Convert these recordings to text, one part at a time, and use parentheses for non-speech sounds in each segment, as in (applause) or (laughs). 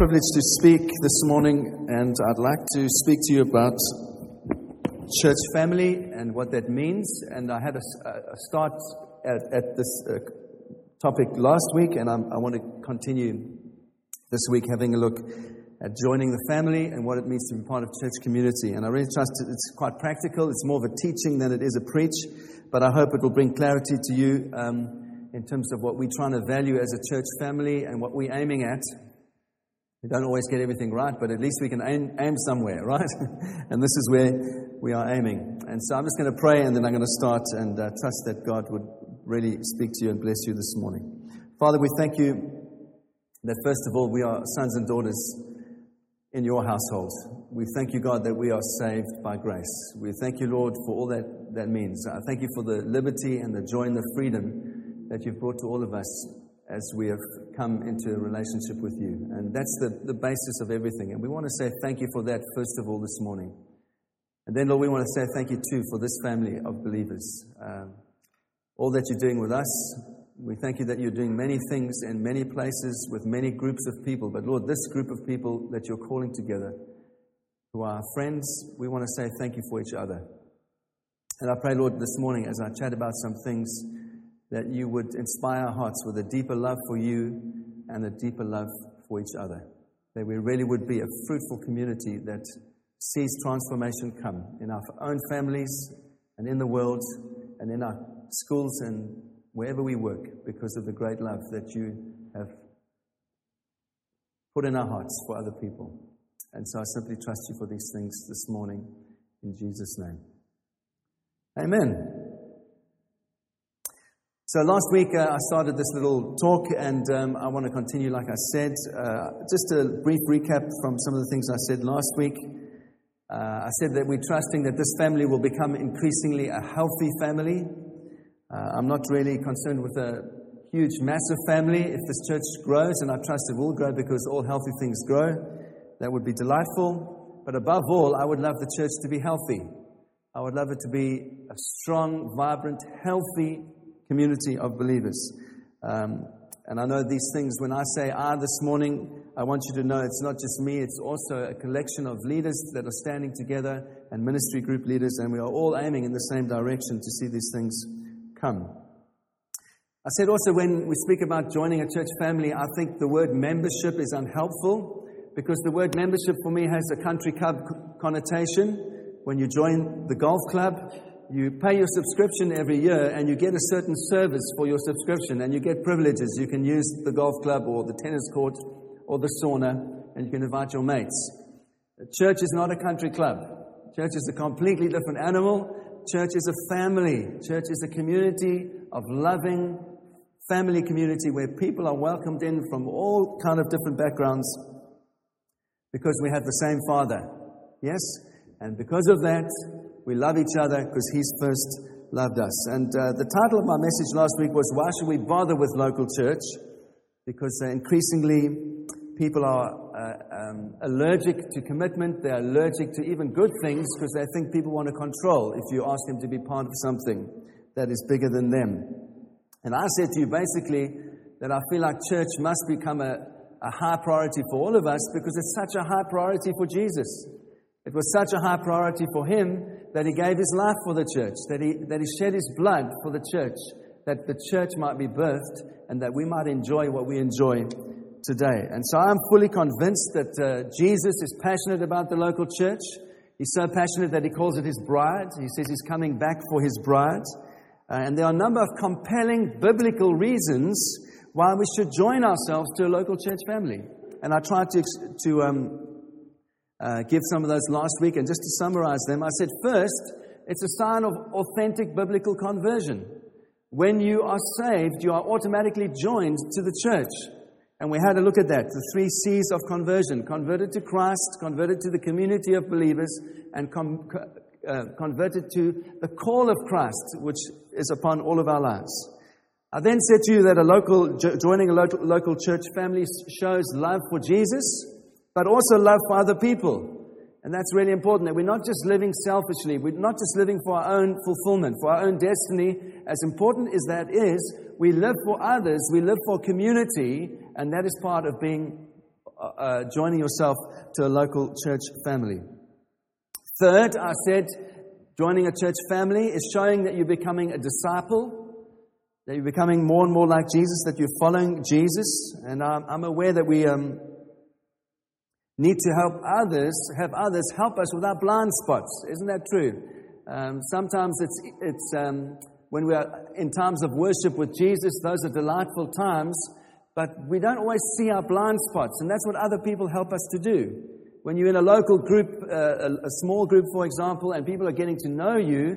privilege to speak this morning, and I'd like to speak to you about church family and what that means. And I had a, a start at, at this uh, topic last week, and I'm, i want to continue this week having a look at joining the family and what it means to be part of church community. And I really trust it's quite practical. It's more of a teaching than it is a preach, but I hope it will bring clarity to you um, in terms of what we're trying to value as a church family and what we're aiming at we don't always get everything right, but at least we can aim, aim somewhere, (laughs) right? and this is where we are aiming. And so I'm just going to pray and then I'm going to start and uh, trust that God would really speak to you and bless you this morning. Father, we thank you that first of all, we are sons and daughters in your household. We thank you, God, that we are saved by grace. We thank you, Lord, for all that that means. I thank you for the liberty and the joy and the freedom that you've brought to all of us as we have come into a relationship with you. And that's the, the basis of everything. And we want to say thank you for that, first of all, this morning. And then, Lord, we want to say thank you too for this family of believers. Um, all that you're doing with us, we thank you that you're doing many things in many places with many groups of people. But Lord, this group of people that you're calling together, who are friends, we want to say thank you for each other. And I pray, Lord, this morning as I chat about some things that you would inspire our hearts with a deeper love for you and a deeper love for each other. That we really would be a fruitful community that sees transformation come in our own families and in the world and in our schools and wherever we work because of the great love that you have put in our hearts for other people. And so I simply trust you for these things this morning in Jesus' name. Amen. So last week uh, I started this little talk, and um, I want to continue, like I said. Uh, just a brief recap from some of the things I said last week. Uh, I said that we're trusting that this family will become increasingly a healthy family. Uh, I'm not really concerned with a huge, massive family. If this church grows, and I trust it will grow because all healthy things grow, that would be delightful. But above all, I would love the church to be healthy. I would love it to be a strong, vibrant, healthy community of believers. Um, and I know these things, when I say I this morning, I want you to know it's not just me, it's also a collection of leaders that are standing together and ministry group leaders, and we are all aiming in the same direction to see these things come. I said also when we speak about joining a church family, I think the word membership is unhelpful because the word membership for me has a country club connotation. When you join the golf club, you pay your subscription every year and you get a certain service for your subscription and you get privileges. You can use the golf club or the tennis court or the sauna and you can invite your mates. church is not a country club. Church is a completely different animal. Church is a family. Church is a community of loving family community where people are welcomed in from all kind of different backgrounds because we have the same father. Yes? And because of that, we love each other because He's first loved us. And uh, the title of my message last week was Why Should We Bother with Local Church? Because uh, increasingly people are uh, um, allergic to commitment, they're allergic to even good things because they think people want to control if you ask them to be part of something that is bigger than them. And I said to you basically that I feel like church must become a, a high priority for all of us because it's such a high priority for Jesus. It was such a high priority for him that he gave his life for the church, that he, that he shed his blood for the church, that the church might be birthed and that we might enjoy what we enjoy today. And so I'm fully convinced that uh, Jesus is passionate about the local church. He's so passionate that he calls it his bride. He says he's coming back for his bride. Uh, and there are a number of compelling biblical reasons why we should join ourselves to a local church family. And I tried to, to um, uh, give some of those last week. And just to summarize them, I said, first, it's a sign of authentic biblical conversion. When you are saved, you are automatically joined to the church. And we had a look at that the three C's of conversion converted to Christ, converted to the community of believers, and com- uh, converted to the call of Christ, which is upon all of our lives. I then said to you that a local, joining a local, local church family shows love for Jesus but also love for other people. And that's really important that we're not just living selfishly, we're not just living for our own fulfillment, for our own destiny. As important as that is, we live for others, we live for community, and that is part of being uh, joining yourself to a local church family. Third, I said joining a church family is showing that you're becoming a disciple, that you're becoming more and more like Jesus, that you're following Jesus. And I'm, I'm aware that we um, need to help others, have others help us with our blind spots. Isn't that true? Um, sometimes it's, it's um, when we are in times of worship with Jesus, those are delightful times but we don't always see our blind spots, and that's what other people help us to do. When you're in a local group, uh, a, a small group, for example, and people are getting to know you,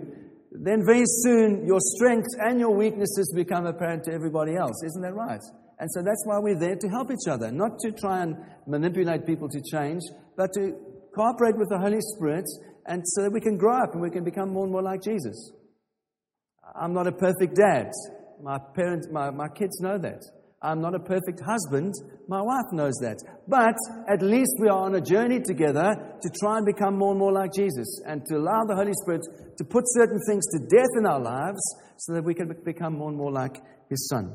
then very soon your strengths and your weaknesses become apparent to everybody else. Isn't that right? And so that's why we're there to help each other, not to try and manipulate people to change, but to cooperate with the Holy Spirit and so that we can grow up and we can become more and more like Jesus. I'm not a perfect dad. My parents, my, my kids know that. I'm not a perfect husband. My wife knows that. But at least we are on a journey together to try and become more and more like Jesus and to allow the Holy Spirit to put certain things to death in our lives so that we can become more and more like His Son.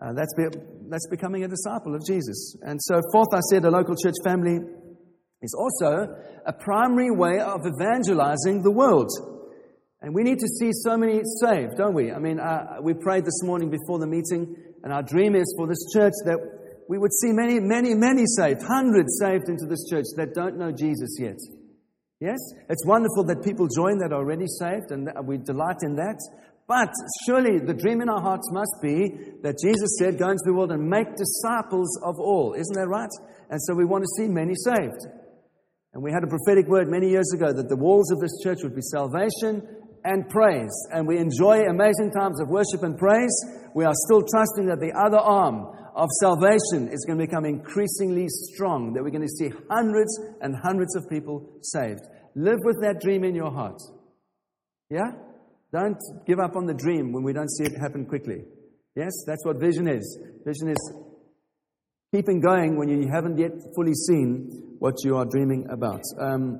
Uh, that's, be, that's becoming a disciple of Jesus. And so, fourth, I said a local church family is also a primary way of evangelizing the world. And we need to see so many saved, don't we? I mean, uh, we prayed this morning before the meeting and our dream is for this church that we would see many, many, many saved, hundreds saved into this church that don't know Jesus yet. Yes? It's wonderful that people join that are already saved, and we delight in that. But surely the dream in our hearts must be that Jesus said, Go into the world and make disciples of all. Isn't that right? And so we want to see many saved. And we had a prophetic word many years ago that the walls of this church would be salvation and praise. And we enjoy amazing times of worship and praise. We are still trusting that the other arm of salvation is going to become increasingly strong, that we're going to see hundreds and hundreds of people saved. Live with that dream in your heart. Yeah? Don't give up on the dream when we don't see it happen quickly. Yes, that's what vision is. Vision is keeping going when you haven't yet fully seen what you are dreaming about. Um,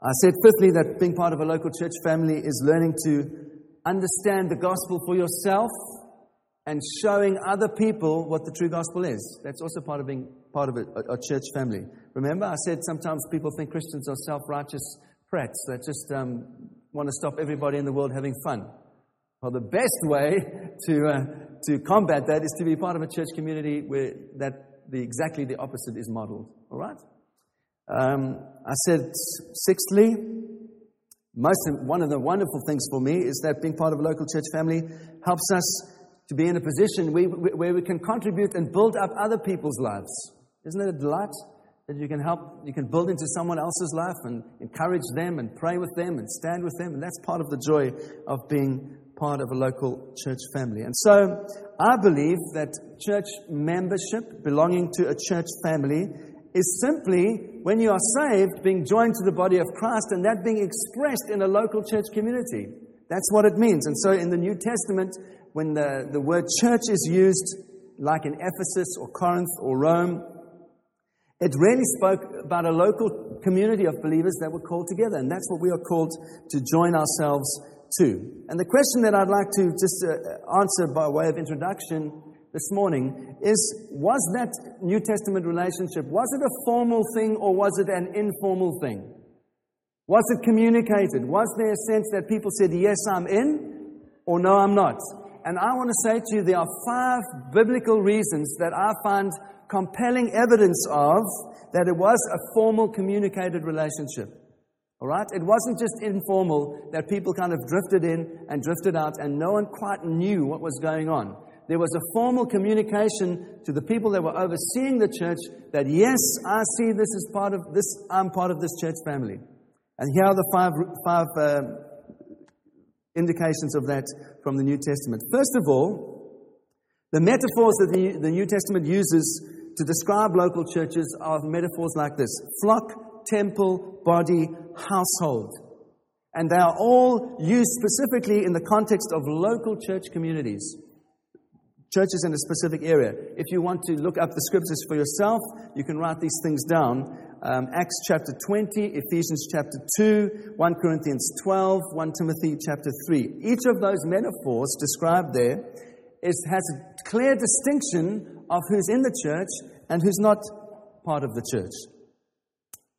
I said, fifthly, that being part of a local church family is learning to understand the gospel for yourself and showing other people what the true gospel is. That's also part of being part of a, a, church family. Remember, I said sometimes people think Christians are self righteous prats that just um, want to stop everybody in the world having fun. Well, the best way (laughs) to, uh, to combat that is to be part of a church community where that the, exactly the opposite is modeled. All right? Um, I said, sixthly, most, of, one of the wonderful things for me is that being part of a local church family helps us to be in a position where, where we can contribute and build up other people's lives. Isn't it a delight that you can help, you can build into someone else's life and encourage them and pray with them and stand with them? And that's part of the joy of being part of a local church family. And so I believe that church membership, belonging to a church family, is simply when you are saved, being joined to the body of Christ and that being expressed in a local church community. That's what it means. And so in the New Testament, when the, the word church is used, like in Ephesus or Corinth or Rome, it really spoke about a local community of believers that were called together. And that's what we are called to join ourselves to. And the question that I'd like to just uh, answer by way of introduction this morning is was that New Testament relationship, was it a formal thing or was it an informal thing? Was it communicated? Was there a sense that people said, Yes, I'm in, or No, I'm not? And I want to say to you, there are five biblical reasons that I find compelling evidence of that it was a formal communicated relationship. All right? It wasn't just informal that people kind of drifted in and drifted out and no one quite knew what was going on there was a formal communication to the people that were overseeing the church that, yes, I see this as part of this, I'm part of this church family. And here are the five, five uh, indications of that from the New Testament. First of all, the metaphors that the, the New Testament uses to describe local churches are metaphors like this flock, temple, body, household. And they are all used specifically in the context of local church communities churches in a specific area. If you want to look up the scriptures for yourself, you can write these things down. Um, Acts chapter 20, Ephesians chapter 2, 1 Corinthians 12, 1 Timothy chapter 3. Each of those metaphors described there is, has a clear distinction of who's in the church and who's not part of the church.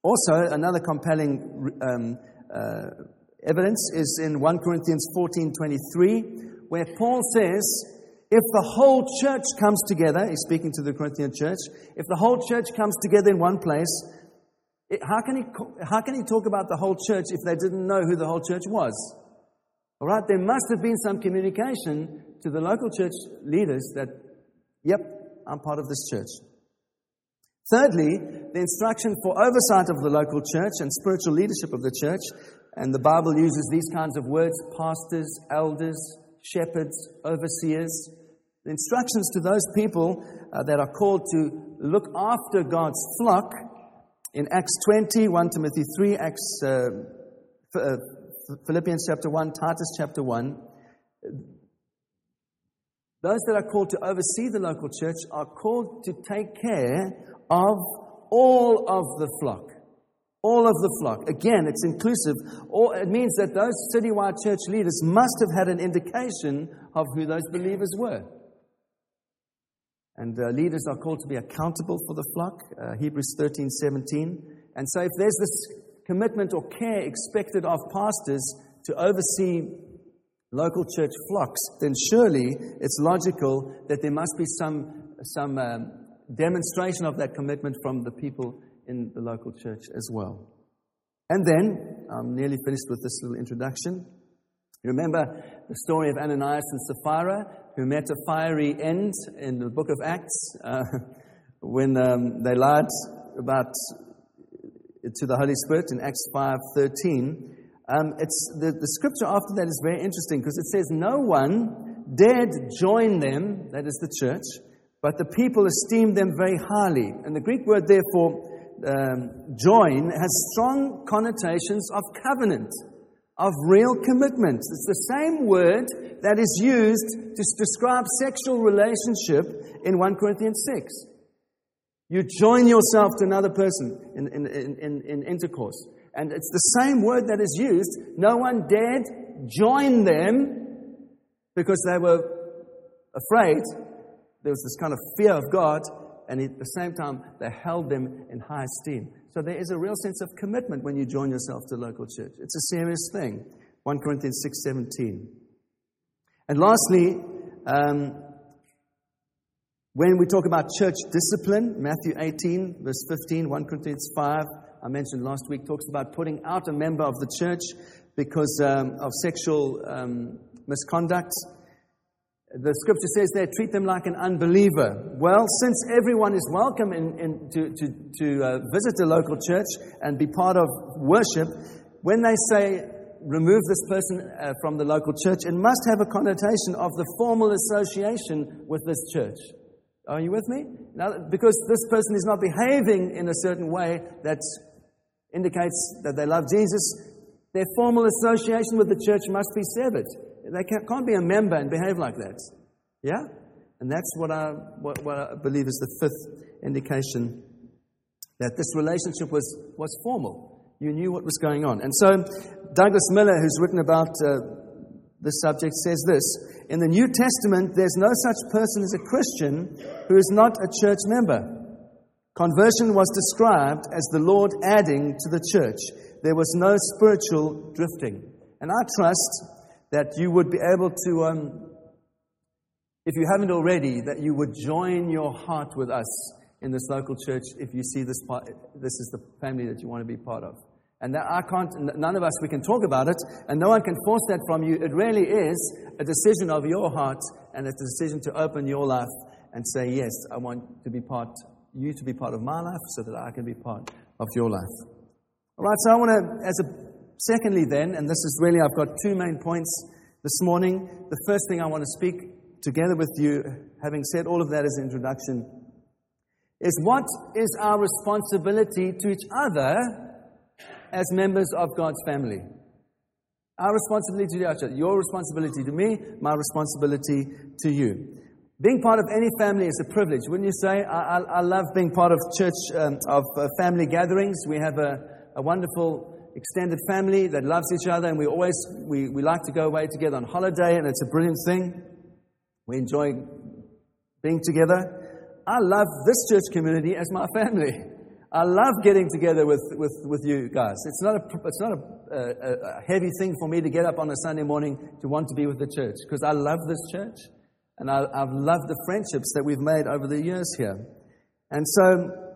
Also, another compelling um, uh, evidence is in 1 Corinthians 14:23, where Paul says, "If the whole church comes together," he's speaking to the Corinthian church, "if the whole church comes together in one place, it, how can he how can he talk about the whole church if they didn't know who the whole church was?" All right, there must have been some communication to the local church leaders that, "Yep, I'm part of this church." Thirdly, the instruction for oversight of the local church and spiritual leadership of the church and the Bible uses these kinds of words pastors, elders, shepherds, overseers. The instructions to those people uh, that are called to look after God's flock in Acts 20, 1 Timothy 3, Acts, uh, uh, Philippians chapter 1, Titus chapter 1. Those that are called to oversee the local church are called to take care of all of the flock. All of the flock. Again, it's inclusive. It means that those citywide church leaders must have had an indication of who those believers were. And uh, leaders are called to be accountable for the flock, uh, Hebrews 13 17. And so, if there's this commitment or care expected of pastors to oversee local church flocks, then surely it's logical that there must be some, some um, demonstration of that commitment from the people in the local church as well. And then, I'm nearly finished with this little introduction. You remember the story of Ananias and Sapphira, who met a fiery end in the book of Acts uh, (laughs) when um, they lied about to the Holy Spirit in Acts 5:13. Um, it's the, the scripture after that is very interesting because it says, "No one dared join them, that is the church, but the people esteemed them very highly." And the Greek word, therefore, um, join has strong connotations of covenant, of real commitment. It's the same word that is used to describe sexual relationship in 1 Corinthians 6. You join yourself to another person in, in, in, in, intercourse. And it's the same word that is used. No one dared join them because they were afraid. There was this kind of fear of God and at the same time, they held them in high esteem. So there is a real sense of commitment when you join yourself to local church. It's a serious thing. 1 Corinthians 6.17. And lastly, um, when we talk about church discipline, Matthew 18, verse 15, 1 Corinthians 5, I mentioned last week, talks about putting out a member of the church because um, of sexual um, misconduct the scripture says there, treat them like an unbeliever. Well, since everyone is welcome in, in, to, to, to uh, visit a local church and be part of worship, when they say remove this person uh, from the local church, it must have a connotation of the formal association with this church. Are you with me? Now, because this person is not behaving in a certain way that indicates that they love Jesus, their formal association with the church must be severed. They can't be a member and behave like that. Yeah? And that's what I, what, what I believe is the fifth indication that this relationship was, was formal. You knew what was going on. And so Douglas Miller, who's written about uh, this subject, says this In the New Testament, there's no such person as a Christian who is not a church member. Conversion was described as the Lord adding to the church. There was no spiritual drifting. And I trust that you would be able to, um, if you haven't already, that you would join your heart with us in this local church if you see this part, this is the family that you want to be part of. And that I can't, none of us, we can talk about it, and no one can force that from you. It really is a decision of your heart, and it's a decision to open your life and say, Yes, I want to be part, you to be part of my life so that I can be part of your life. All right, so I want to, as a Secondly, then, and this is really, I've got two main points this morning. The first thing I want to speak together with you, having said all of that as an introduction, is what is our responsibility to each other as members of God's family? Our responsibility to each other, your responsibility to me, my responsibility to you. Being part of any family is a privilege. Wouldn't you say? I, I, I love being part of church, um, of uh, family gatherings. We have a, a wonderful extended family that loves each other, and we always we, we like to go away together on holiday, and it's a brilliant thing. We enjoy being together. I love this church community as my family. I love getting together with, with, with you guys. It's not, a, it's not a, a, a heavy thing for me to get up on a Sunday morning to want to be with the church because I love this church and I, I've loved the friendships that we've made over the years here. And so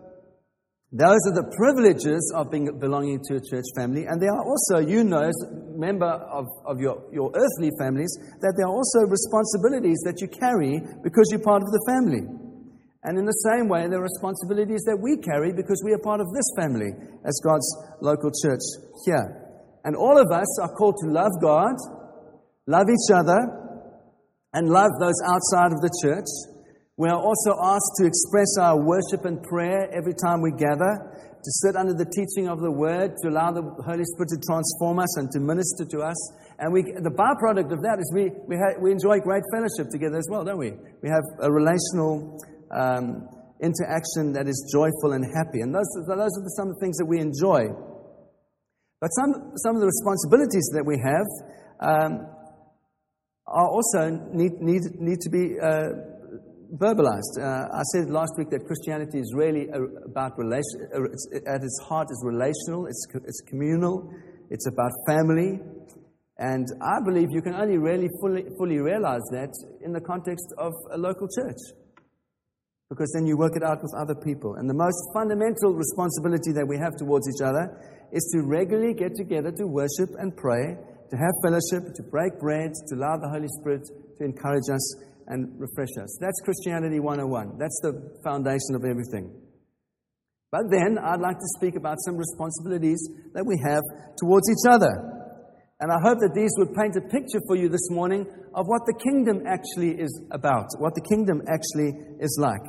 those are the privileges of being, belonging to a church family. And there are also, you know, as a member of, of your, your earthly families, that there are also responsibilities that you carry because you're part of the family. And in the same way, there are responsibilities that we carry because we are part of this family as God's local church here. And all of us are called to love God, love each other, and love those outside of the church. We are also asked to express our worship and prayer every time we gather, to sit under the teaching of the Word, to allow the Holy Spirit to transform us and to minister to us. And we, the byproduct of that is we, we, ha- we enjoy great fellowship together as well, don't we? We have a relational um, interaction that is joyful and happy. And those, those are the, some of the things that we enjoy. But some, some of the responsibilities that we have um, are also need, need, need to be. Uh, verbalized. Uh, I said last week that Christianity is really about relation, it's, at its heart is relational, it's, it's communal, it's about family. And I believe you can only really fully, fully realize that in the context of a local church. Because then you work it out with other people. And the most fundamental responsibility that we have towards each other is to regularly get together to worship and pray, to have fellowship, to break bread, to allow the Holy Spirit to encourage us and refresh us. That's Christianity 101. That's the foundation of everything. But then I'd like to speak about some responsibilities that we have towards each other. And I hope that these would paint a picture for you this morning of what the kingdom actually is about, what the kingdom actually is like.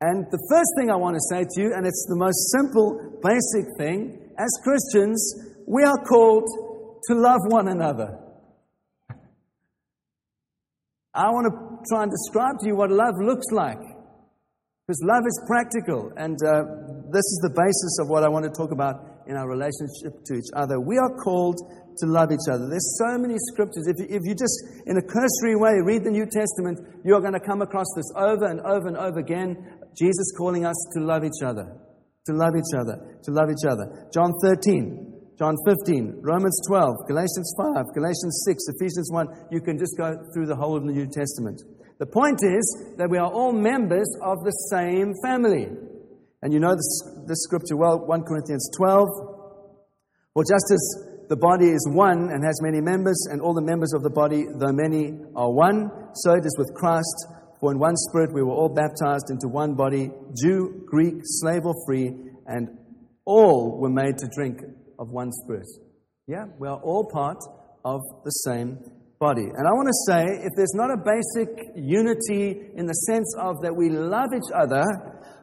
And the first thing I want to say to you, and it's the most simple, basic thing, as Christians, we are called to love one another. I want to try and describe to you what love looks like. Because love is practical, and uh, this is the basis of what I want to talk about in our relationship to each other. We are called to love each other. There's so many scriptures. If you, if you just, in a cursory way, read the New Testament, you're going to come across this over and over and over again. Jesus calling us to love each other, to love each other, to love each other. John 13, John 15, Romans 12, Galatians 5, Galatians 6, Ephesians 1. You can just go through the whole of the New Testament. The point is that we are all members of the same family. And you know this, this scripture well, 1 Corinthians 12. For just as the body is one and has many members, and all the members of the body, though many, are one, so it is with Christ. For in one spirit we were all baptized into one body, Jew, Greek, slave, or free, and all were made to drink of one Spirit. Yeah, we are all part of the same body. And I want to say if there's not a basic unity in the sense of that we love each other,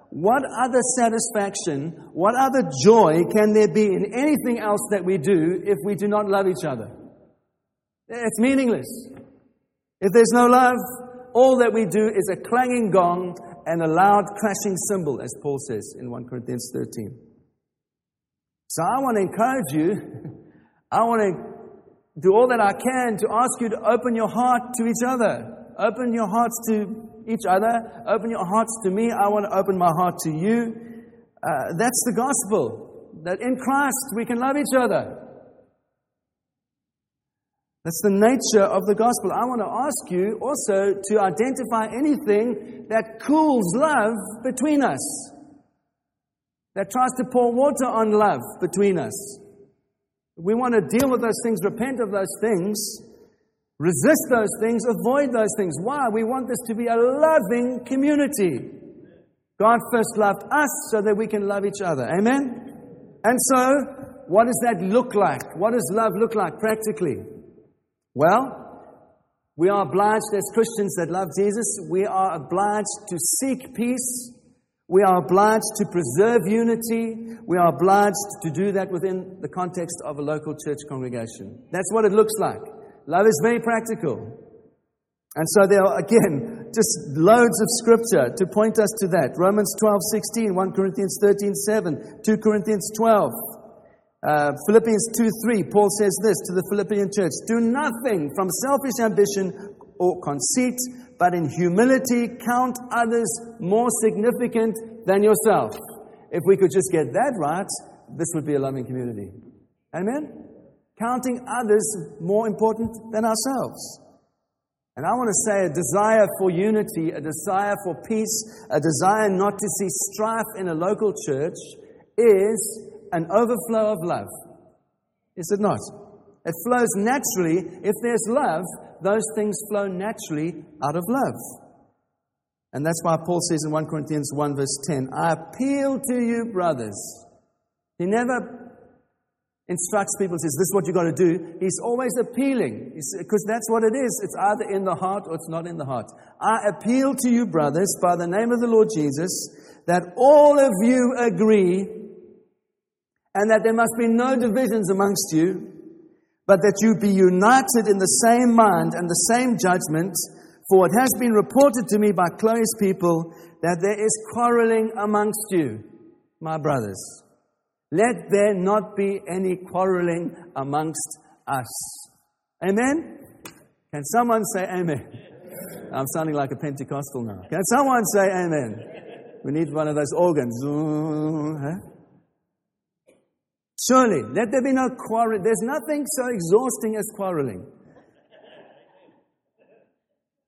what other satisfaction, what other joy can there be in anything else that we do if we do not love each other? It's meaningless. If there's no love, all that we do is a clanging gong and a loud crashing cymbal, as Paul says in 1 Corinthians 13. So I want to encourage you. I want to do all that I can to ask you to open your heart to each other. Open your hearts to each other. Open your hearts to me. I want to open my heart to you. Uh, that's the gospel. That in Christ we can love each other. That's the nature of the gospel. I want to ask you also to identify anything that cools love between us that tries to pour water on love between us. We want to deal with those things, repent of those things, resist those things, avoid those things. Why? We want this to be a loving community. God first loved us so that we can love each other. Amen? And so, what does that look like? What does love look like practically? Well, we are obliged as Christians that love Jesus, we are obliged to seek peace we are obliged to preserve unity. We are obliged to do that within the context of a local church congregation. That's what it looks like. Love is very practical. And so there are, again, just loads of scripture to point us to that. Romans 12, 16, 1 Corinthians 13, 7, 2 Corinthians 12. Uh, Philippians 2 3, Paul says this to the Philippian church Do nothing from selfish ambition or conceit, but in humility count others more significant than yourself. If we could just get that right, this would be a loving community. Amen? Counting others more important than ourselves. And I want to say a desire for unity, a desire for peace, a desire not to see strife in a local church is an overflow of love. Is it not? It flows naturally. If there's love, those things flow naturally out of love. And that's why Paul says in 1 Corinthians 1, verse 10, I appeal to you, brothers. He never instructs people, says, This is what you've got to do. He's always appealing, because that's what it is. It's either in the heart or it's not in the heart. I appeal to you, brothers, by the name of the Lord Jesus, that all of you agree and that there must be no divisions amongst you, but that you be united in the same mind and the same judgment. For it has been reported to me by Chloe's people that there is quarreling amongst you, my brothers. Let there not be any quarreling amongst us. Amen? Can someone say amen? I'm sounding like a Pentecostal now. Can someone say amen? We need one of those organs. Surely, let there be no quarrel. There's nothing so exhausting as quarreling.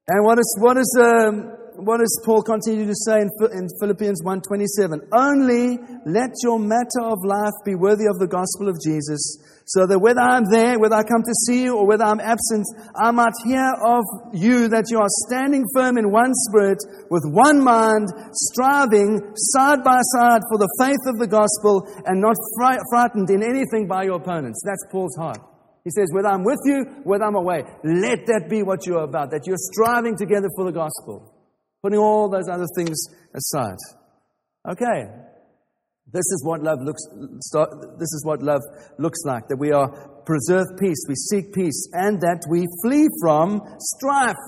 And what is, what is, um, what does Paul continue to say in, in Philippians 1.27? Only let your matter of life be worthy of the gospel of Jesus, so that whether I'm there, whether I come to see you, or whether I'm absent, I might hear of you that you are standing firm in one spirit, with one mind, striving side by side for the faith of the gospel, and not frightened in anything by your opponents. That's Paul's heart. He says, whether I'm with you, whether I'm away, let that be what you're about, that you're striving together for the gospel putting all those other things aside. Okay. This is what love looks this is what love looks like that we are preserve peace, we seek peace and that we flee from strife.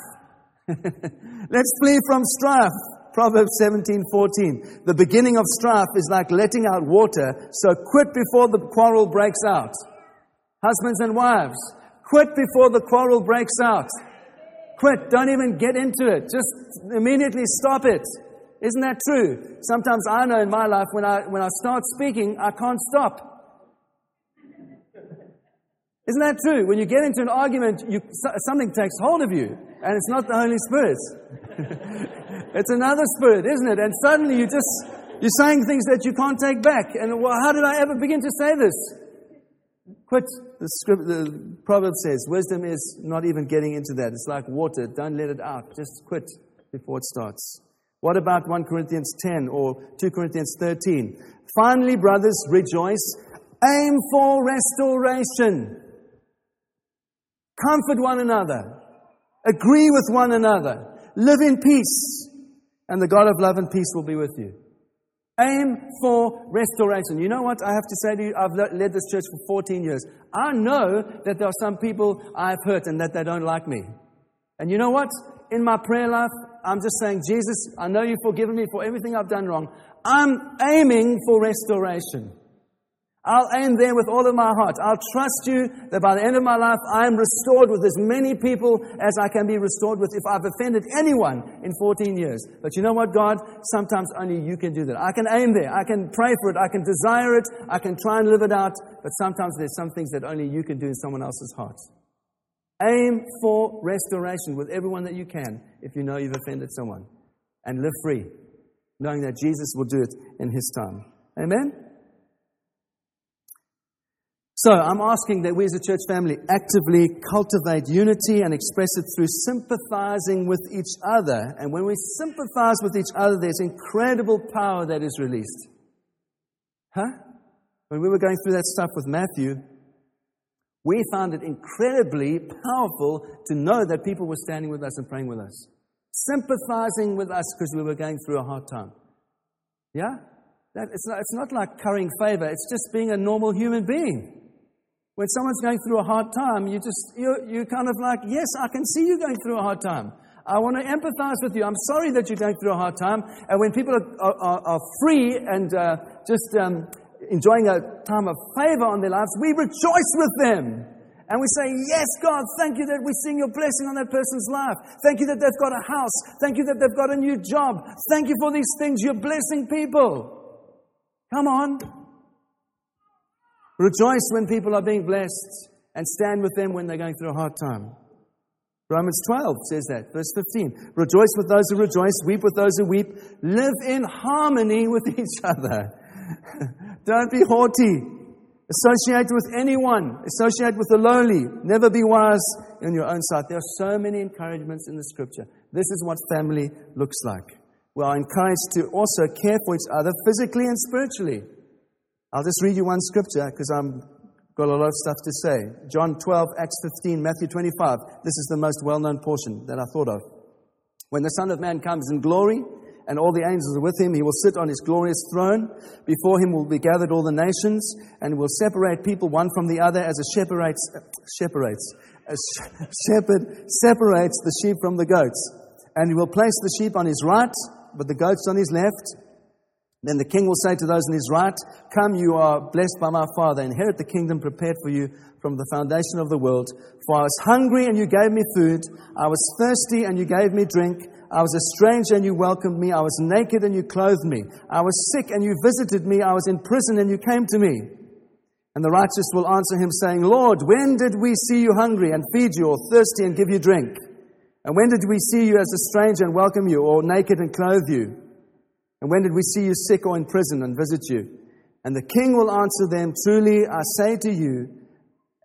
(laughs) Let's flee from strife. Proverbs 17:14. The beginning of strife is like letting out water, so quit before the quarrel breaks out. Husbands and wives, quit before the quarrel breaks out. Quit. Don't even get into it. Just immediately stop it. Isn't that true? Sometimes I know in my life when I, when I start speaking, I can't stop. Isn't that true? When you get into an argument, you, something takes hold of you, and it's not the Holy Spirit. (laughs) it's another spirit, isn't it? And suddenly you just, you're saying things that you can't take back. And well, how did I ever begin to say this? Quit. The, script, the proverb says wisdom is not even getting into that. It's like water. Don't let it out. Just quit before it starts. What about 1 Corinthians 10 or 2 Corinthians 13? Finally, brothers, rejoice. Aim for restoration. Comfort one another. Agree with one another. Live in peace. And the God of love and peace will be with you. Aim for restoration. You know what I have to say to you? I've led this church for 14 years. I know that there are some people I've hurt and that they don't like me. And you know what? In my prayer life, I'm just saying, Jesus, I know you've forgiven me for everything I've done wrong. I'm aiming for restoration. I'll aim there with all of my heart. I'll trust you that by the end of my life, I am restored with as many people as I can be restored with if I've offended anyone in 14 years. But you know what, God? Sometimes only you can do that. I can aim there. I can pray for it. I can desire it. I can try and live it out. But sometimes there's some things that only you can do in someone else's heart. Aim for restoration with everyone that you can if you know you've offended someone. And live free, knowing that Jesus will do it in His time. Amen? So I'm asking that we as a church family actively cultivate unity and express it through sympathizing with each other. And when we sympathize with each other, there's incredible power that is released. Huh? When we were going through that stuff with Matthew, we found it incredibly powerful to know that people were standing with us and praying with us, sympathizing with us because we were going through a hard time. Yeah? That, it's, not, it's not like currying favor, it's just being a normal human being. When someone's going through a hard time, you just, you you kind of like, yes, I can see you going through a hard time. I want to empathize with you. I'm sorry that you're going through a hard time. And when people are, are, are free and uh, just um, enjoying a time of favor on their lives, we rejoice with them. And we say, Yes, God, thank you that we're seeing your blessing on that person's life. Thank you that they've got a house. Thank you that they've got a new job. Thank you for these things. You're blessing people. Come on. Rejoice when people are being blessed and stand with them when they're going through a hard time. Romans 12 says that, verse 15. Rejoice with those who rejoice, weep with those who weep, live in harmony with (laughs) each other. (laughs) Don't be haughty. Associate with anyone. Associate with the lowly. Never be wise in your own sight. There are so many encouragements in the scripture. This is what family looks like. We are encouraged to also care for each other physically and spiritually. I'll just read you one scripture because I've got a lot of stuff to say. John 12, Acts 15, Matthew 25. This is the most well known portion that I thought of. When the Son of Man comes in glory, and all the angels are with him. He will sit on his glorious throne. Before him will be gathered all the nations, and will separate people one from the other as a shepherd separates, a shepherd separates the sheep from the goats. And he will place the sheep on his right, but the goats on his left. Then the king will say to those on his right, Come, you are blessed by my Father, inherit the kingdom prepared for you from the foundation of the world. For I was hungry and you gave me food. I was thirsty and you gave me drink. I was a stranger and you welcomed me. I was naked and you clothed me. I was sick and you visited me. I was in prison and you came to me. And the righteous will answer him, saying, Lord, when did we see you hungry and feed you, or thirsty and give you drink? And when did we see you as a stranger and welcome you, or naked and clothe you? And when did we see you sick or in prison and visit you? And the king will answer them, Truly I say to you,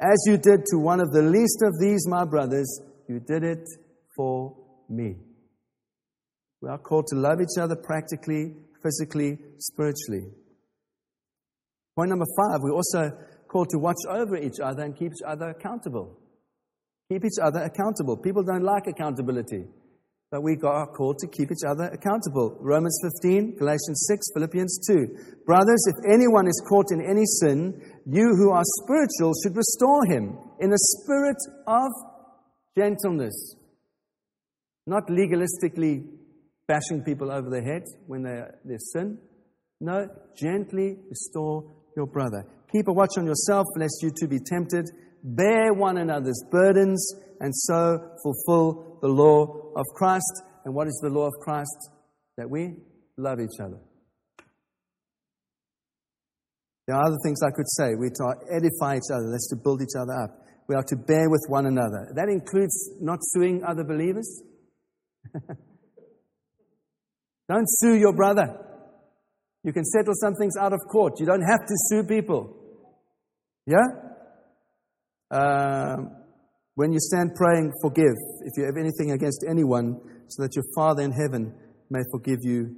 as you did to one of the least of these my brothers, you did it for me. We are called to love each other practically, physically, spiritually. Point number five, we're also called to watch over each other and keep each other accountable. Keep each other accountable. People don't like accountability, but we got are called to keep each other accountable. Romans 15, Galatians 6, Philippians 2. Brothers, if anyone is caught in any sin, you who are spiritual should restore him in a spirit of gentleness, not legalistically bashing people over the head when they, they sin. No, gently restore your brother. Keep a watch on yourself, lest you too be tempted. Bear one another's burdens, and so fulfill the law of Christ. And what is the law of Christ? That we love each other. There are other things I could say. We're to edify each other. That's to build each other up. We are to bear with one another. That includes not suing other believers. (laughs) Don't sue your brother. You can settle some things out of court. You don't have to sue people. Yeah? Uh, when you stand praying, forgive if you have anything against anyone, so that your Father in heaven may forgive you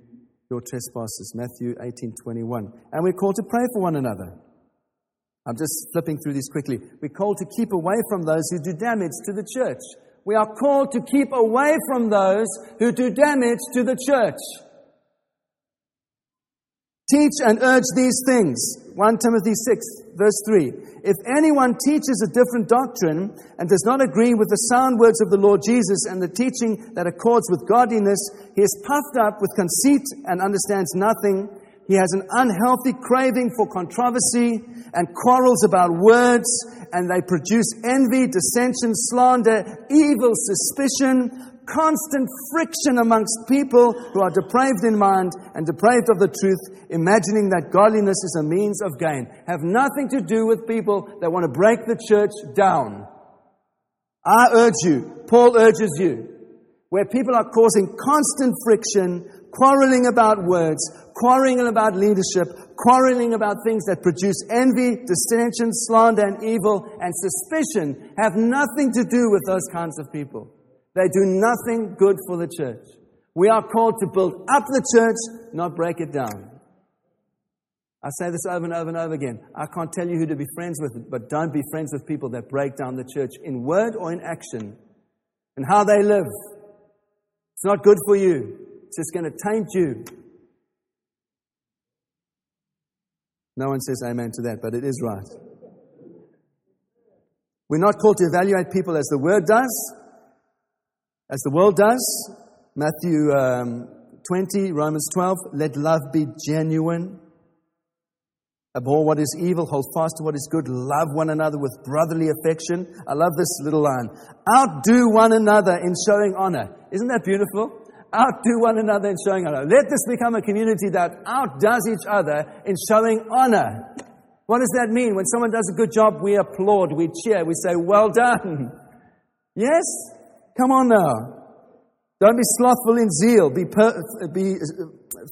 your trespasses. Matthew 18 21. And we're called to pray for one another. I'm just flipping through these quickly. We're called to keep away from those who do damage to the church. We are called to keep away from those who do damage to the church. Teach and urge these things. 1 Timothy 6, verse 3. If anyone teaches a different doctrine and does not agree with the sound words of the Lord Jesus and the teaching that accords with godliness, he is puffed up with conceit and understands nothing. He has an unhealthy craving for controversy and quarrels about words, and they produce envy, dissension, slander, evil suspicion, constant friction amongst people who are depraved in mind and depraved of the truth, imagining that godliness is a means of gain. Have nothing to do with people that want to break the church down. I urge you, Paul urges you, where people are causing constant friction, quarreling about words, quarreling about leadership, quarreling about things that produce envy, dissension, slander, and evil, and suspicion, have nothing to do with those kinds of people. They do nothing good for the church. We are called to build up the church, not break it down. I say this over and over and over again. I can't tell you who to be friends with, but don't be friends with people that break down the church in word or in action and how they live. It's not good for you. It's just going to taint you. No one says amen to that, but it is right. We're not called to evaluate people as the word does, as the world does. Matthew um, 20, Romans 12, let love be genuine. Abhor what is evil, hold fast to what is good, love one another with brotherly affection. I love this little line. Outdo one another in showing honor. Isn't that beautiful? Outdo one another in showing honor. Let this become a community that outdoes each other in showing honor. What does that mean? When someone does a good job, we applaud, we cheer, we say, Well done. (laughs) Yes? Come on now. Don't be slothful in zeal. Be, per- be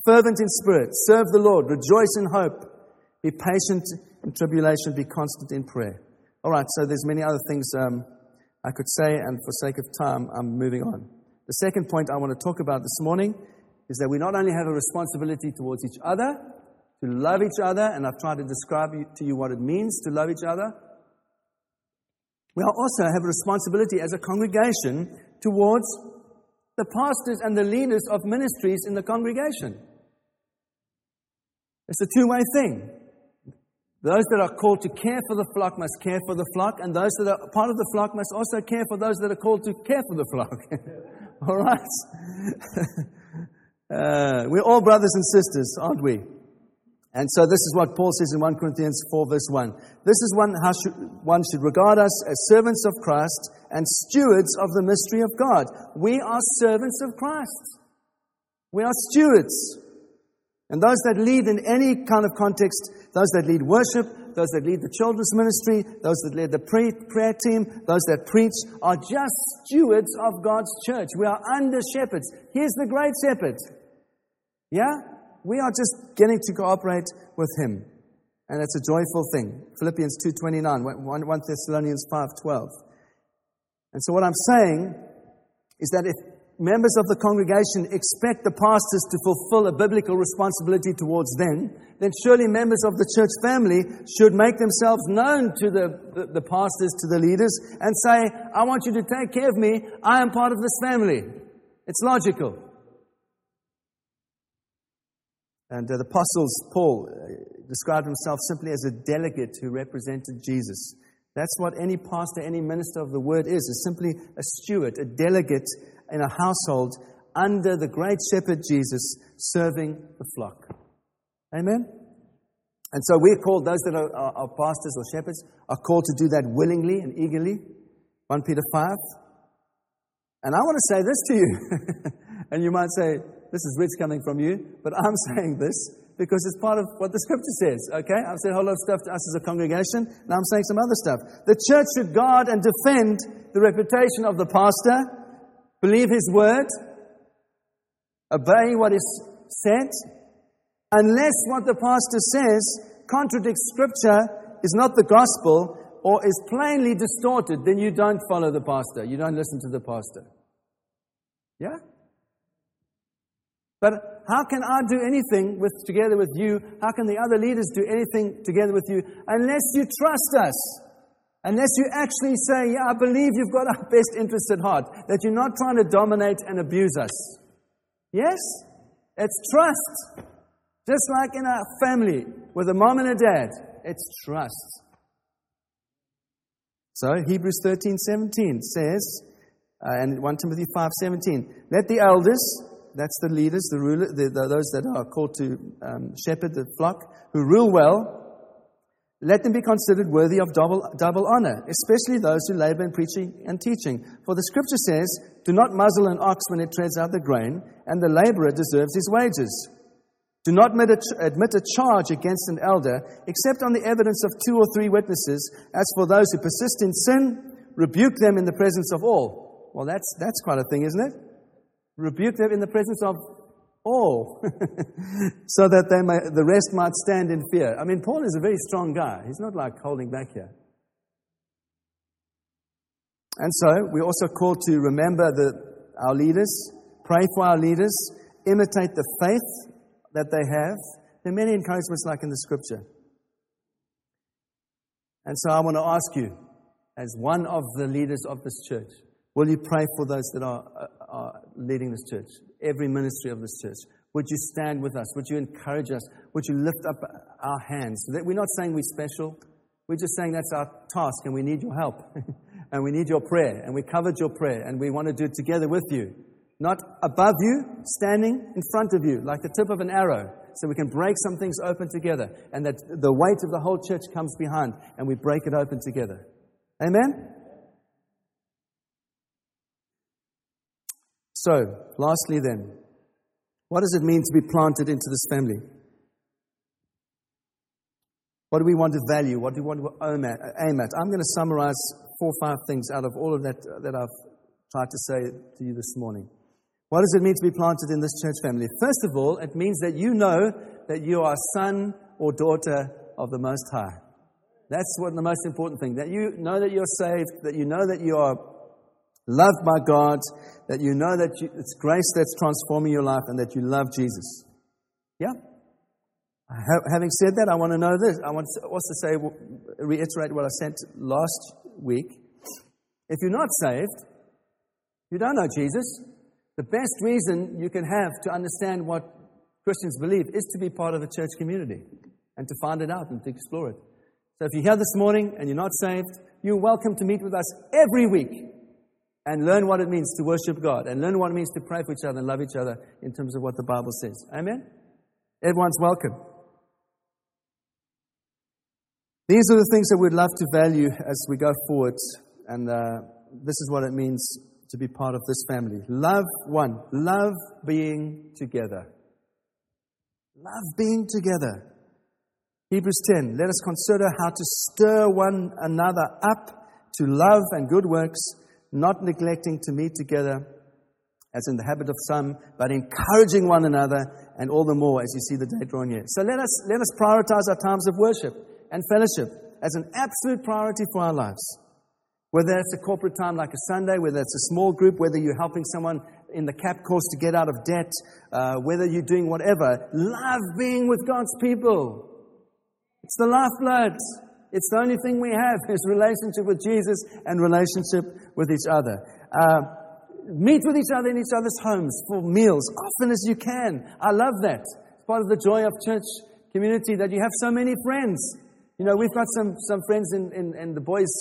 fervent in spirit. Serve the Lord. Rejoice in hope. Be patient in tribulation. Be constant in prayer. All right, so there's many other things um, I could say, and for sake of time, I'm moving on. The second point I want to talk about this morning is that we not only have a responsibility towards each other, to love each other, and I've tried to describe to you what it means to love each other. We also have a responsibility as a congregation towards the pastors and the leaders of ministries in the congregation. It's a two way thing. Those that are called to care for the flock must care for the flock, and those that are part of the flock must also care for those that are called to care for the flock. (laughs) all right? (laughs) uh, we're all brothers and sisters, aren't we? And so this is what Paul says in 1 Corinthians 4, verse 1. This is one how should, one should regard us as servants of Christ and stewards of the mystery of God. We are servants of Christ. We are stewards. And those that lead in any kind of context, those that lead worship, those that lead the children's ministry, those that lead the prayer team, those that preach, are just stewards of God's church. We are under shepherds. Here's the great shepherd. Yeah? We are just getting to cooperate with him. And it's a joyful thing. Philippians 2.29, 1 Thessalonians 5.12. And so what I'm saying is that if members of the congregation expect the pastors to fulfill a biblical responsibility towards them, then surely members of the church family should make themselves known to the, the, the, pastors, to the leaders, and say, I want you to take care of me. I am part of this family. It's logical. And uh, the apostles, Paul, uh, described himself simply as a delegate who represented Jesus. That's what any pastor, any minister of the word is, is simply a steward, a delegate in a household under the great shepherd Jesus serving the flock. Amen? And so we're called, those that are, are, are, pastors or shepherds, are called to do that willingly and eagerly. 1 Peter 5. And I want to say this to you. (laughs) and you might say, this is rich coming from you, but I'm (laughs) saying this because it's part of what the scripture says, okay? I've said a whole lot of stuff to us as a congregation, now I'm saying some other stuff. The church should guard and defend the reputation of the pastor believe his word, obey what is said, unless what the pastor says contradicts scripture, is not the gospel, or is plainly distorted, then you don't follow the pastor. You don't listen to the pastor. Yeah? But how can I do anything with, together with you? How can the other leaders do anything together with you unless you trust us? Unless you actually say, Yeah, I believe you've got our (laughs) best interests at heart, that you're not trying to dominate and abuse us. Yes? It's trust. Just like in a family with a mom and a dad, it's trust. So Hebrews 13 17 says, uh, and 1 Timothy 5 17, let the elders, that's the leaders, the ruler, the, the, those that are called to um, shepherd the flock, who rule well, let them be considered worthy of double, double honor, especially those who labor in preaching and teaching. For the scripture says, Do not muzzle an ox when it treads out the grain, and the laborer deserves his wages. Do not admit a, charge against an elder, except on the evidence of two or three witnesses. As for those who persist in sin, rebuke them in the presence of all. Well, that's, that's quite a thing, isn't it? Rebuke them in the presence of all, (laughs) so that they may, the rest might stand in fear. I mean, Paul is a very strong guy. He's not like holding back here. And so, we're also called to remember the, our leaders, pray for our leaders, imitate the faith that they have. There are many encouragements like in the scripture. And so I want to ask you, as one of the leaders of this church, will you pray for those that are leading this church? every ministry of this church. Would you stand with us? Would you encourage us? Would you lift up our hands? We're not saying we're special. We're just saying that's our task and we need your help. (laughs) and we need your prayer. And we covered your prayer and we want to do it together with you. Not above you, standing in front of you, like the tip of an arrow, so we can break some things open together. And that the weight of the whole church comes behind, and we break it open together. Amen? So, lastly, then, what does it mean to be planted into this family? What do we want to value? What do we want to aim at? I'm going to summarize four or five things out of all of that that I've tried to say to you this morning. What does it mean to be planted in this church family? First of all, it means that you know that you are son or daughter of the Most High. That's what the most important thing. That you know that you're saved, that you know that you are loved by God, that you know that you, it's grace that's transforming your life and that you love Jesus. Yeah? Having said that, I want to know this. I want to also say, reiterate what I said last week. If you're not saved, you don't know Jesus, the best reason you can have to understand what Christians believe is to be part of a church community and to find it out and to explore it. So if you're here this morning and you're not saved, you're welcome to meet with us every week and learn what it means to worship God and learn what it means to pray for each other and love each other in terms of what the Bible says. Amen? Everyone's welcome. These are the things that we'd love to value as we go forward, and uh, this is what it means to be part of this family. Love one, love being together. Love being together. Hebrews 10 Let us consider how to stir one another up to love and good works not neglecting to meet together as in the habit of some, but encouraging one another, and all the more as you see the day drawing near. So let us, let us prioritize our times of worship and fellowship as an absolute priority for our lives. Whether it's a corporate time like a Sunday, whether it's a small group, whether you're helping someone in the CAP course to get out of debt, uh, whether you're doing whatever, love being with God's people. It's the lifeblood. It's the only thing we have (laughs) is relationship with Jesus and relationship with each other. Uh, meet with each other in each other's homes for meals often as you can. I love that. It's part of the joy of church community that you have so many friends. You know, we've got some, some friends in, in, in the boys'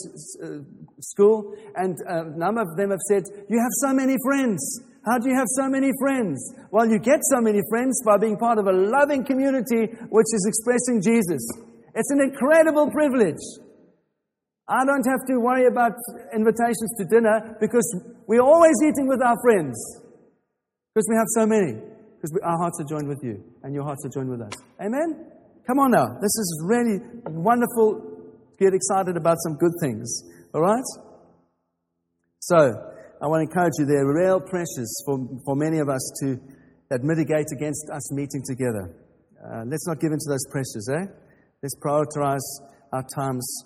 uh, school, and uh, number of them have said, You have so many friends. How do you have so many friends? Well, you get so many friends by being part of a loving community which is expressing Jesus. It's an incredible privilege. I don't have to worry about invitations to dinner because we're always eating with our friends because we have so many. Because our hearts are joined with you and your hearts are joined with us. Amen? Come on now. This is really wonderful get excited about some good things. All right? So, I want to encourage you, there are real pressures for, for many of us to that mitigate against us meeting together. Uh, let's not give in to those pressures, eh? Let's prioritize our times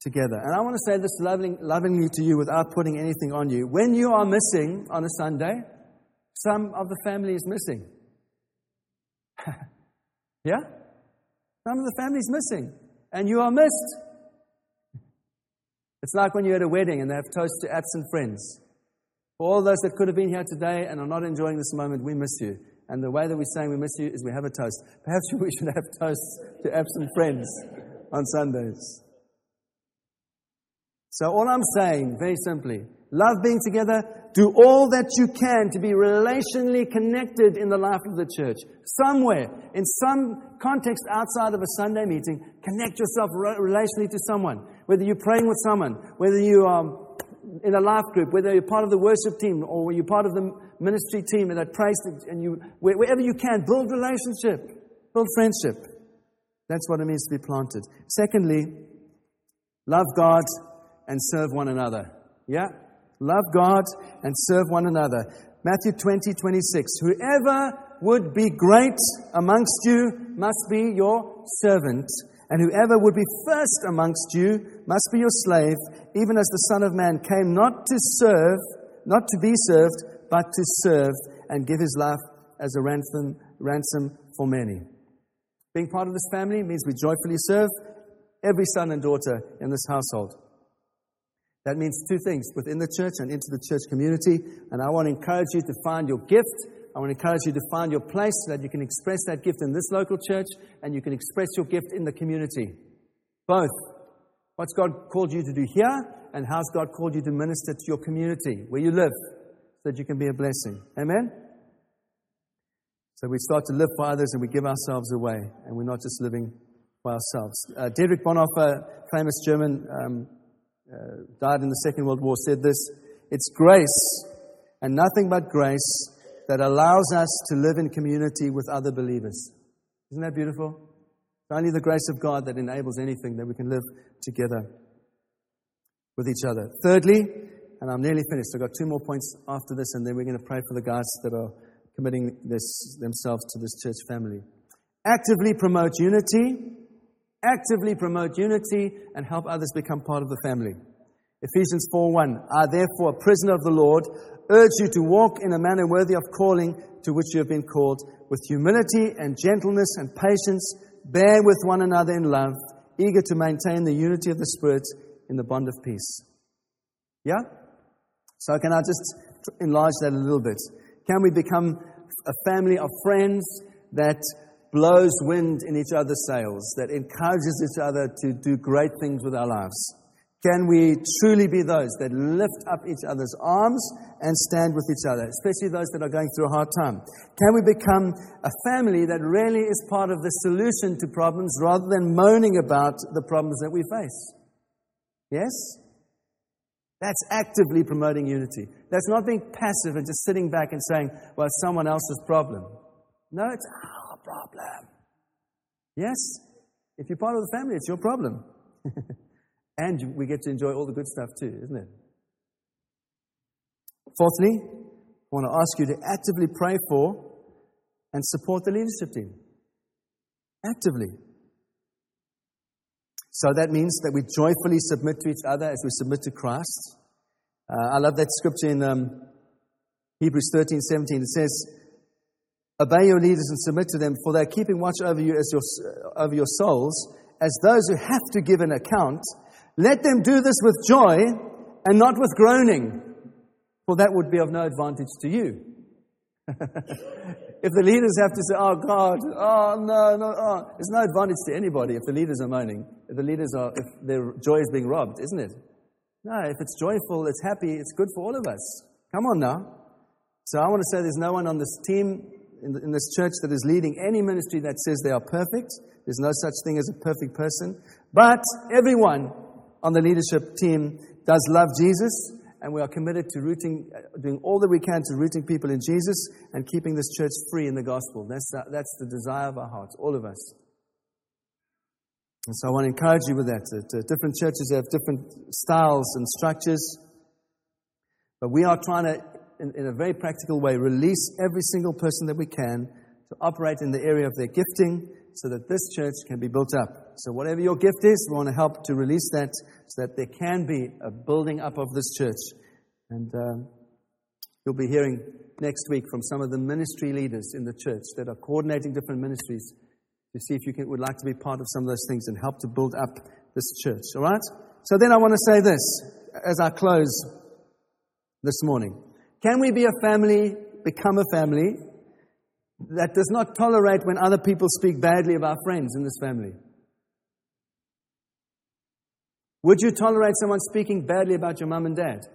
together. And I want to say this loving, lovingly to you without putting anything on you. When you are missing on a Sunday, some of the family is missing. (laughs) yeah? Some of the family is missing, and you are missed. It's like when you're at a wedding and they have toast to absent friends. For all those that could have been here today and are not enjoying this moment, we miss you. And the way that we're saying we miss you is we have a toast. Perhaps (laughs) we should have toasts to absent friends on Sundays. So, all I'm saying, very simply, love being together, do all that you can to be relationally connected in the life of the church. Somewhere, in some context outside of a Sunday meeting, connect yourself relationally to someone. Whether you're praying with someone, whether you are in a life group, whether you're part of the worship team or you're part of the ministry team and that prays, and you, wherever you can, build relationship, build friendship. That's what it means to be planted. Secondly, love God and serve one another. Yeah? Love God and serve one another. Matthew 20, 26. Whoever would be great amongst you must be your servant, and whoever would be first amongst you must be your slave, even as the Son of Man came not to serve, not to be served, but to serve and give his life as a ransom, ransom for many. Being part of this family means we joyfully serve every son and daughter in this household. That means two things within the church and into the church community. And I want to encourage you to find your gift. I want to encourage you to find your place so that you can express that gift in this local church and you can express your gift in the community. Both. What's God called you to do here and how's God called you to minister to your community where you live? So that you can be a blessing. Amen? So we start to live for others and we give ourselves away, and we're not just living for ourselves. Uh, Dietrich Bonhoeffer, famous German, um, uh, died in the Second World War, said this It's grace and nothing but grace that allows us to live in community with other believers. Isn't that beautiful? It's only the grace of God that enables anything that we can live together with each other. Thirdly, and I'm nearly finished, I've got two more points after this, and then we're going to pray for the guys that are committing this, themselves to this church family. Actively promote unity, actively promote unity, and help others become part of the family. Ephesians 4:1. I therefore, a prisoner of the Lord, urge you to walk in a manner worthy of calling to which you have been called, with humility and gentleness and patience, bear with one another in love, eager to maintain the unity of the Spirit in the bond of peace. Yeah? So, can I just enlarge that a little bit? Can we become a family of friends that blows wind in each other's sails, that encourages each other to do great things with our lives? Can we truly be those that lift up each other's arms and stand with each other, especially those that are going through a hard time? Can we become a family that really is part of the solution to problems rather than moaning about the problems that we face? Yes? That's actively promoting unity. That's not being passive and just sitting back and saying, well, it's someone else's problem. No, it's our problem. Yes? If you're part of the family, it's your problem. (laughs) And we get to enjoy all the good stuff too, isn't it? Fourthly, I want to ask you to actively pray for and support the leadership team. Actively. So that means that we joyfully submit to each other as we submit to Christ. Uh, I love that scripture in um, Hebrews 13 17. It says, Obey your leaders and submit to them, for they are keeping watch over you as your, over your souls, as those who have to give an account. Let them do this with joy and not with groaning, for that would be of no advantage to you. (laughs) if the leaders have to say, oh God, oh no, no, oh, it's no advantage to anybody if the leaders are moaning, if the leaders are, if their joy is being robbed, isn't it? No, if it's joyful, it's happy, it's good for all of us. Come on now. So I want to say there's no one on this team, in, in this church, that is leading any ministry that says they are perfect. There's no such thing as a perfect person. But everyone on the leadership team does love Jesus, and we are committed to rooting, uh, doing all that we can to rooting people in Jesus and keeping this church free in the gospel. That's, the, that's the desire of our hearts, all of us. And so I want to encourage you with that. that different churches have different styles and structures, but we are trying to, in, in a very practical way, release every single person that we can to operate in the area of their gifting so that this church can be built up. So, whatever your gift is, we want to help to release that so that there can be a building up of this church. And um, you'll be hearing next week from some of the ministry leaders in the church that are coordinating different ministries to see if you can, would like to be part of some of those things and help to build up this church. All right? So, then I want to say this as I close this morning. Can we be a family, become a family, that does not tolerate when other people speak badly of our friends in this family? Would you tolerate someone speaking badly about your mum and dad,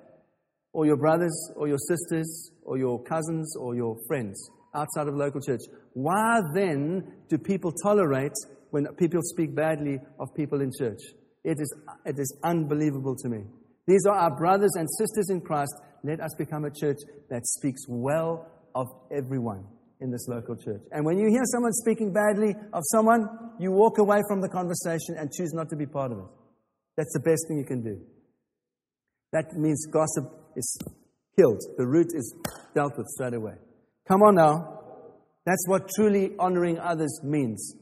or your brothers, or your sisters, or your cousins, or your friends outside of local church? Why then do people tolerate when people speak badly of people in church? It is, it is unbelievable to me. These are our brothers and sisters in Christ. Let us become a church that speaks well of everyone in this local church. And when you hear someone speaking badly of someone, you walk away from the conversation and choose not to be part of it. That's the best thing you can do. That means gossip is killed. The root is dealt with straight away. Come on now. That's what truly honoring others means.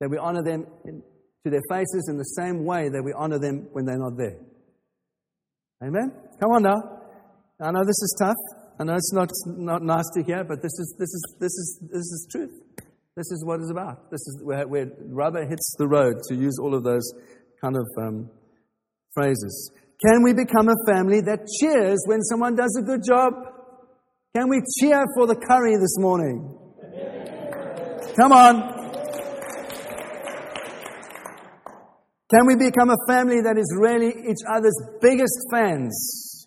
That we honor them in, to their faces in the same way that we honor them when they're not there. Amen? Come on now. I know this is tough. I know it's not, not nice to hear, but this is, this, is, this, is, this is truth. This is what it's about. This is where, where rubber hits the road, to use all of those kind of um, phrases. Can we become a family that cheers when someone does a good job? Can we cheer for the curry this morning? Come on. Can we become a family that is really each other's biggest fans?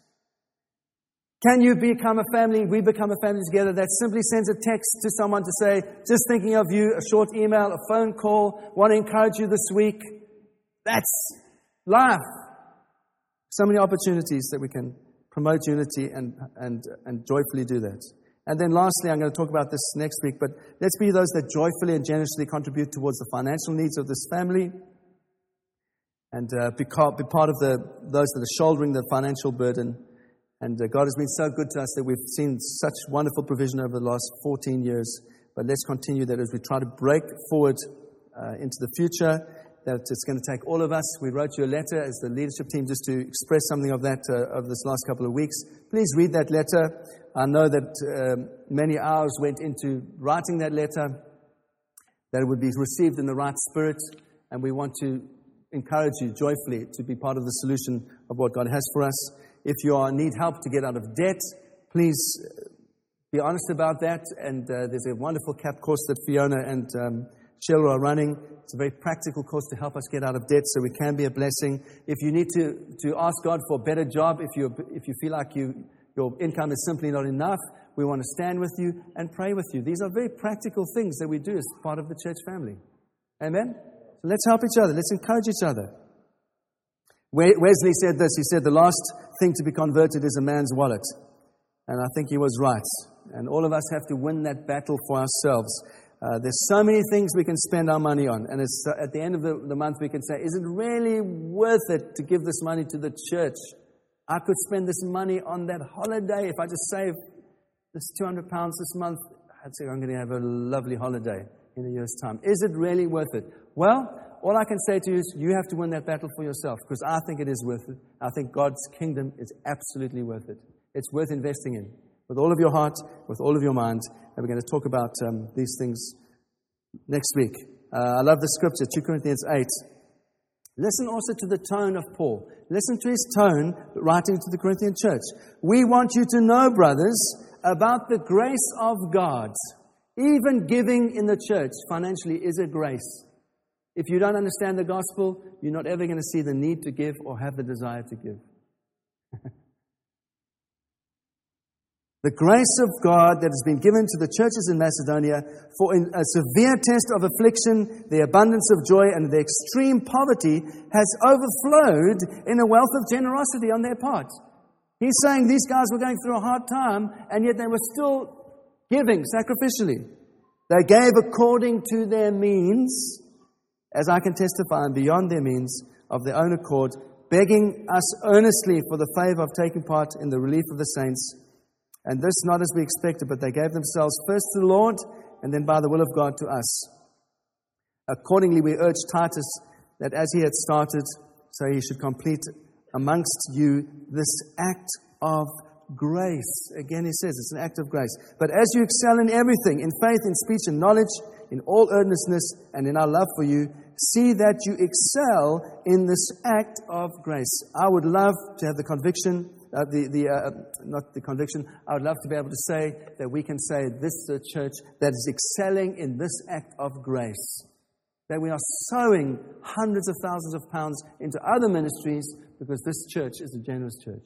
Can you become a family? We become a family together. That simply sends a text to someone to say, just thinking of you, a short email, a phone call, want to encourage you this week. That's life. So many opportunities that we can promote unity and, and, and joyfully do that. And then lastly, I'm going to talk about this next week, but let's be those that joyfully and generously contribute towards the financial needs of this family and uh, be, be part of the, those that are shouldering the financial burden. And uh, God has been so good to us that we've seen such wonderful provision over the last 14 years. But let's continue that as we try to break forward uh, into the future that it's going to take all of us. We wrote you a letter as the leadership team just to express something of that uh, over this last couple of weeks. Please read that letter. I know that um, many hours went into writing that letter, that it would be received in the right spirit, and we want to encourage you joyfully to be part of the solution of what God has for us. If you are, need help to get out of debt, please uh, be honest about that. And uh, there's a wonderful CAP course that Fiona and um, Cheryl are running. It's a very practical course to help us get out of debt so we can be a blessing. If you need to, to ask God for a better job, if you, if you feel like you, your income is simply not enough, we want to stand with you and pray with you. These are very practical things that we do as part of the church family. Amen? So let's help each other. Let's encourage each other. Wesley said this. He said, The last thing to be converted is a man's wallet. And I think he was right. And all of us have to win that battle for ourselves. Uh, there's so many things we can spend our money on. And uh, at the end of the, the month, we can say, Is it really worth it to give this money to the church? I could spend this money on that holiday. If I just save this 200 pounds this month, I'd say I'm going to have a lovely holiday in a year's time. Is it really worth it? Well, all I can say to you is you have to win that battle for yourself because I think it is worth it. I think God's kingdom is absolutely worth it. It's worth investing in with all of your heart, with all of your mind. And we're going to talk about um, these things next week. Uh, I love the scripture, 2 Corinthians 8. Listen also to the tone of Paul. Listen to his tone writing to the Corinthian church. We want you to know, brothers, about the grace of God. Even giving in the church financially is a grace. If you don't understand the gospel, you're not ever going to see the need to give or have the desire to give. (laughs) the grace of God that has been given to the churches in Macedonia for in a severe test of affliction, the abundance of joy, and the extreme poverty has overflowed in a wealth of generosity on their part. He's saying these guys were going through a hard time, and yet they were still giving sacrificially. They gave according to their means, as I can testify, and beyond their means of their own accord, begging us earnestly for the favor of taking part in the relief of the saints. And this not as we expected, but they gave themselves first to the Lord and then by the will of God to us. Accordingly, we urge Titus that as he had started, so he should complete amongst you this act of grace. Again, he says it's an act of grace. But as you excel in everything, in faith, in speech, and knowledge, in all earnestness, and in our love for you, see that you excel in this act of grace. I would love to have the conviction uh, the, the, uh, not the conviction, I would love to be able to say that we can say this is a church that is excelling in this act of grace. That we are sowing hundreds of thousands of pounds into other ministries because this church is a generous church.